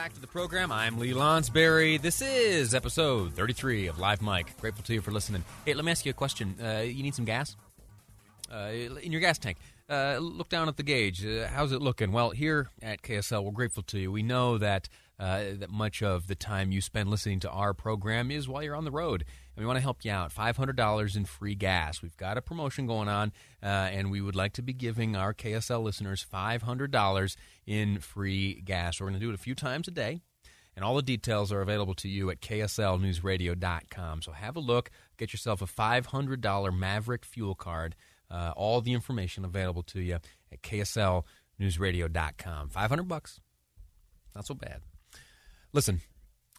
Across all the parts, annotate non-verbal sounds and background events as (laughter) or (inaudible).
Back to the program. I'm Lee Lonsberry. This is episode 33 of Live Mike. Grateful to you for listening. Hey, let me ask you a question. Uh, you need some gas? Uh, in your gas tank. Uh, look down at the gauge. Uh, how's it looking? Well, here at KSL, we're grateful to you. We know that uh, that much of the time you spend listening to our program is while you're on the road, and we want to help you out. Five hundred dollars in free gas. We've got a promotion going on, uh, and we would like to be giving our KSL listeners five hundred dollars in free gas. We're going to do it a few times a day. And all the details are available to you at kslnewsradio.com. So have a look, get yourself a $500 Maverik fuel card. Uh, all the information available to you at kslnewsradio.com. 500 bucks. Not so bad. Listen,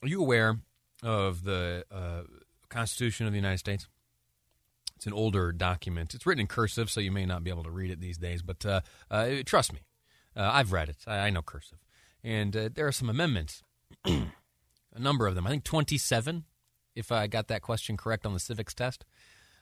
are you aware of the uh, Constitution of the United States? It's an older document. It's written in cursive, so you may not be able to read it these days, but uh, uh trust me, uh, I've read it. I, I know cursive. And uh, there are some amendments, (clears throat) a number of them. I think 27, if I got that question correct on the civics test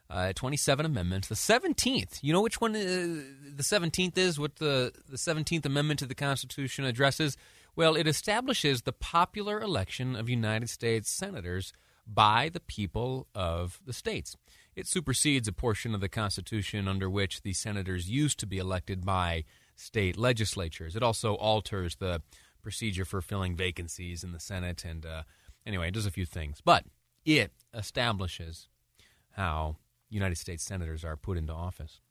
uh, 27 amendments. The 17th, you know which one the 17th is? What the, the 17th Amendment to the Constitution addresses? Well, it establishes the popular election of United States senators by the people of the states. It supersedes a portion of the Constitution under which the senators used to be elected by state legislatures. It also alters the procedure for filling vacancies in the Senate, and uh, anyway, it does a few things. But it establishes how United States senators are put into office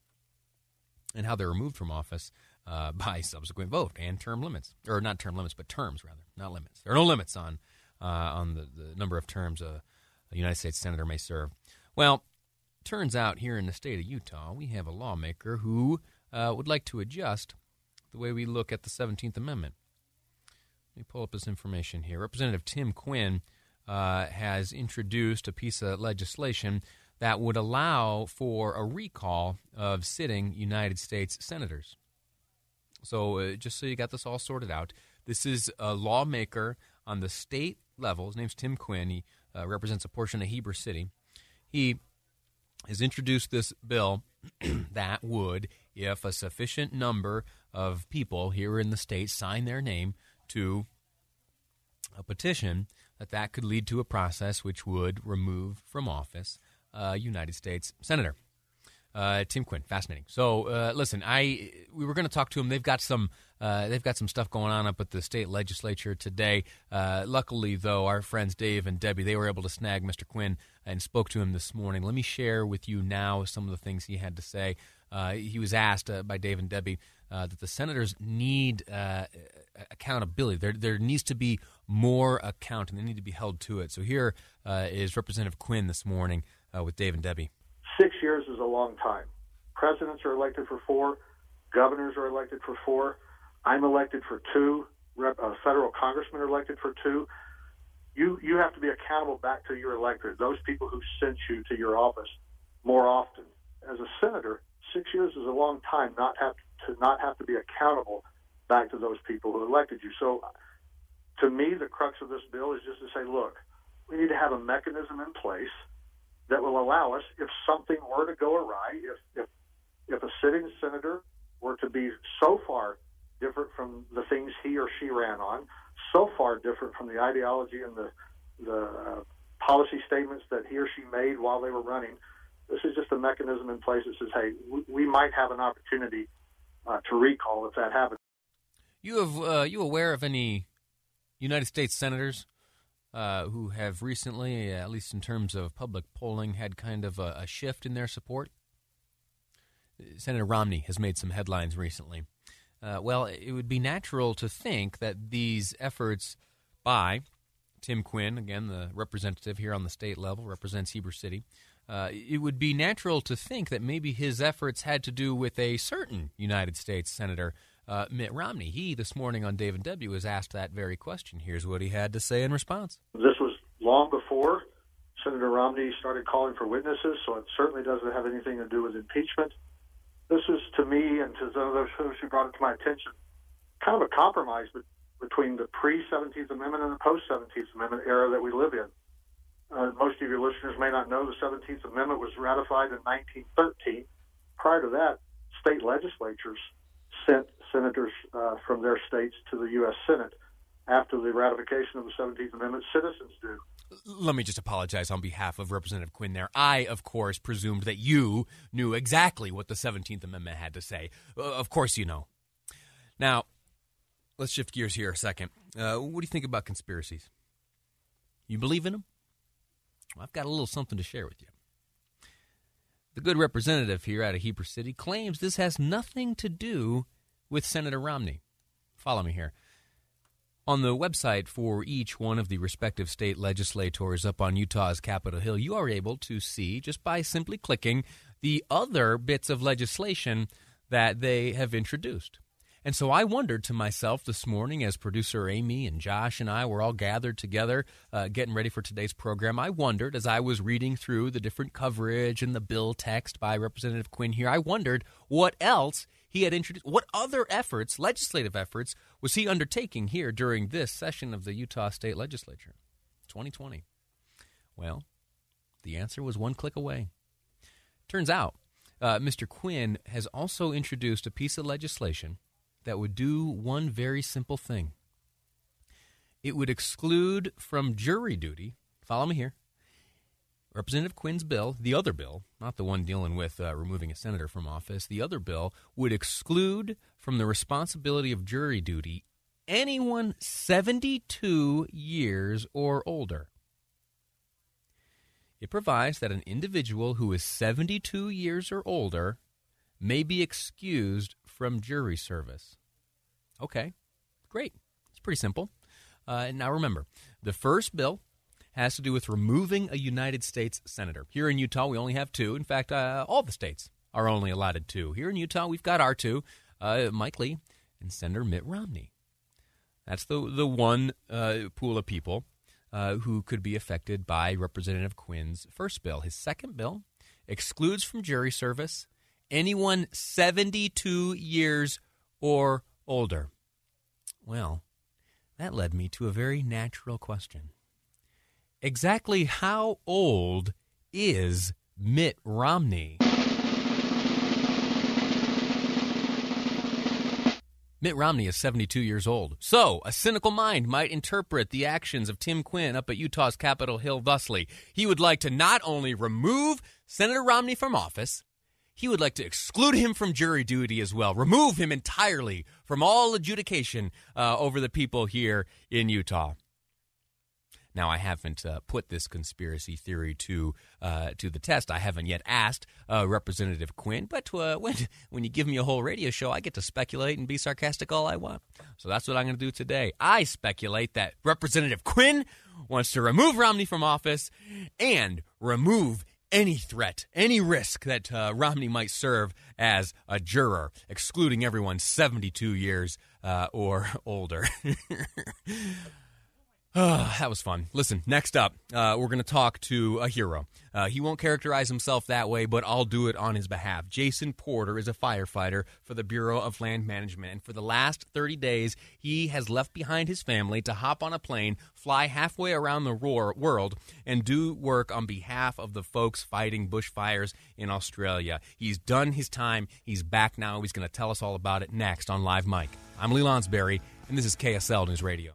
and how they're removed from office uh, (laughs) by subsequent vote and term limits, or not term limits, but terms rather, not limits. There are no limits on uh, on the, the number of terms a, a United States senator may serve. Well, turns out here in the state of Utah, we have a lawmaker who uh, would like to adjust the way we look at the 17th Amendment. Let me pull up this information here. Representative Tim Quinn uh, has introduced a piece of legislation that would allow for a recall of sitting United States senators. So, uh, just so you got this all sorted out, this is a lawmaker on the state level. His name's Tim Quinn. He uh, represents a portion of Heber City. He has introduced this bill (clears throat) that would, if a sufficient number of people here in the state sign their name to a petition, that that could lead to a process which would remove from office a United States Senator. Uh, Tim Quinn, fascinating. So, uh, listen, I we were going to talk to him. They've got some uh, they've got some stuff going on up at the state legislature today. Uh, luckily, though, our friends Dave and Debbie they were able to snag Mr. Quinn and spoke to him this morning. Let me share with you now some of the things he had to say. Uh, he was asked uh, by Dave and Debbie that the senators need accountability. There there needs to be more account, and they need to be held to it. So here is Representative Quinn this morning with Dave and Debbie? Is a long time. Presidents are elected for four, governors are elected for four. I'm elected for two. Rep, uh, federal congressmen are elected for two. You you have to be accountable back to your electorate, those people who sent you to your office, more often. As a senator, six years is a long time not have to not have to be accountable back to those people who elected you. So, to me, the crux of this bill is just to say, look, we need to have a mechanism in place that will allow us, if something were to go awry, if if if a sitting senator were to be so far different from the things he or she ran on, so far different from the ideology and the the uh, policy statements that he or she made while they were running. This is just a mechanism in place that says, "Hey, we, we might have an opportunity uh, to recall if that happens." You have uh, you aware of any United States senators uh, who have recently, at least in terms of public polling, had kind of a, a shift in their support. Senator Romney has made some headlines recently. Uh, well, it would be natural to think that these efforts by Tim Quinn, again, the representative here on the state level, represents Heber City. Uh, it would be natural to think that maybe his efforts had to do with a certain United States senator uh, Mitt Romney. He, this morning on Dave and Debbie, was asked that very question. Here's what he had to say in response. This was long before Senator Romney started calling for witnesses, so it certainly doesn't have anything to do with impeachment. This is, to me and to those who brought it to my attention, kind of a compromise between the pre 17th Amendment and the post 17th Amendment era that we live in. Uh, most of your listeners may not know the 17th Amendment was ratified in 1913. Prior to that, state legislatures sent senators uh, from their states to the U.S. Senate. After the ratification of the 17th Amendment, citizens do. Let me just apologize on behalf of Representative Quinn there. I, of course, presumed that you knew exactly what the 17th Amendment had to say. Uh, of course, you know. Now, let's shift gears here a second. Uh, what do you think about conspiracies? You believe in them? Well, I've got a little something to share with you. The good representative here out of Heber City claims this has nothing to do with Senator Romney. Follow me here. On the website for each one of the respective state legislators up on Utah's Capitol Hill, you are able to see, just by simply clicking, the other bits of legislation that they have introduced. And so I wondered to myself this morning as producer Amy and Josh and I were all gathered together uh, getting ready for today's program. I wondered as I was reading through the different coverage and the bill text by Representative Quinn here, I wondered what else he had introduced. What other efforts, legislative efforts, was he undertaking here during this session of the Utah State Legislature? 2020. Well, the answer was one click away. Turns out, uh, Mr. Quinn has also introduced a piece of legislation that would do one very simple thing it would exclude from jury duty, follow me here, Representative Quinn's bill, the other bill, not the one dealing with uh, removing a senator from office, the other bill would exclude from the responsibility of jury duty anyone 72 years or older. It provides that an individual who is 72 years or older may be excused from jury service. Okay, great. It's pretty simple. Uh, now remember, the first bill has to do with removing a United States senator. Here in Utah, we only have two. In fact, uh, all the states are only allotted two. Here in Utah, we've got our two uh, Mike Lee and Senator Mitt Romney. That's the, the one uh, pool of people uh, who could be affected by Representative Quinn's first bill. His second bill excludes from jury service anyone 72 years or older. Well, that led me to a very natural question exactly how old is Mitt Romney? Mitt Romney is 72 years old. So, a cynical mind might interpret the actions of Tim Quinn up at Utah's Capitol Hill thusly. He would like to not only remove Senator Romney from office, he would like to exclude him from jury duty as well, remove him entirely from all adjudication uh, over the people here in Utah. Now, I haven't uh, put this conspiracy theory to uh, to the test. I haven't yet asked uh, Representative Quinn, but uh, (laughs) when when you give me a whole radio show, I get to speculate and be sarcastic all I want. So that's what I'm going to do today. I speculate that Representative Quinn wants to remove Romney from office and remove any threat, any risk that uh, Romney might serve as a juror, excluding everyone 72 years uh, or (laughs) older. (laughs) Oh, that was fun. Listen, next up, uh, we're going to talk to a hero. Uh, he won't characterize himself that way, but I'll do it on his behalf. Jason Porter is a firefighter for the Bureau of Land Management, and for the last 30 days, he has left behind his family to hop on a plane, fly halfway around the world, and do work on behalf of the folks fighting bushfires in Australia. He's done his time. He's back now. He's going to tell us all about it next on Live Mike. I'm Lee Lonsberry, and this is KSL News Radio.